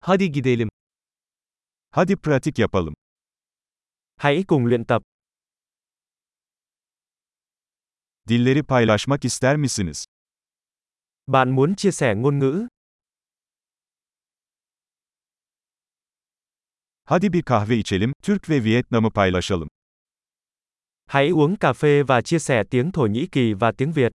Hadi gidelim. Hadi pratik yapalım. Hãy cùng luyện tập. Dilleri paylaşmak ister misiniz? Bạn muốn chia sẻ ngôn ngữ? Hadi bir kahve içelim, Türk ve Vietnam'ı paylaşalım. Hãy uống cà phê và chia sẻ tiếng Thổ Nhĩ Kỳ và tiếng Việt.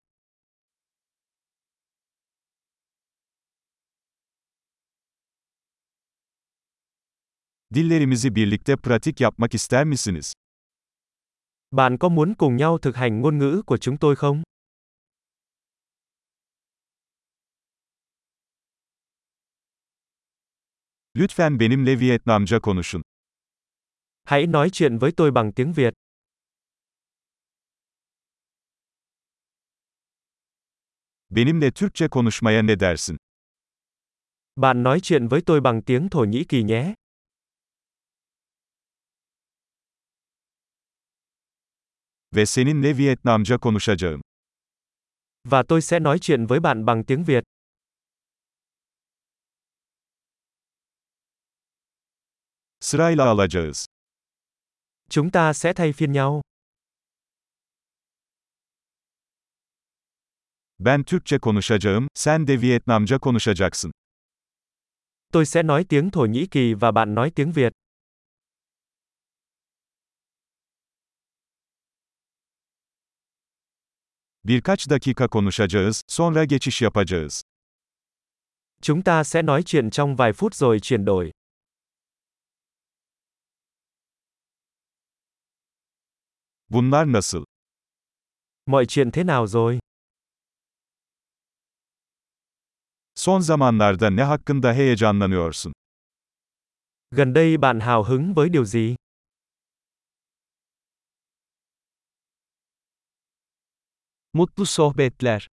Dillerimizi birlikte pratik yapmak ister misiniz? Bạn có muốn cùng nhau thực hành ngôn ngữ của chúng tôi không? Lütfen benimle Vietnamca konuşun. Hãy nói chuyện với tôi bằng tiếng Việt. Benimle Türkçe konuşmaya ne dersin? Bạn nói chuyện với tôi bằng tiếng Thổ Nhĩ Kỳ nhé. Ve seninle Vietnamca konuşacağım. Và tôi sẽ nói chuyện với bạn bằng tiếng Việt. Sırayla alacağız. Chúng ta sẽ thay phiên nhau. Ben Türkçe konuşacağım, sen de Vietnamca konuşacaksın. Tôi sẽ nói tiếng Thổ Nhĩ Kỳ và bạn nói tiếng Việt. Birkaç dakika konuşacağız, sonra geçiş yapacağız. Chúng ta sẽ nói chuyện trong vài phút rồi chuyển đổi. Bunlar nasıl? Mọi chuyện thế nào rồi? Son zamanlarda ne hakkında heyecanlanıyorsun? Gần đây bạn hào hứng với điều gì? Mutlu sohbetler.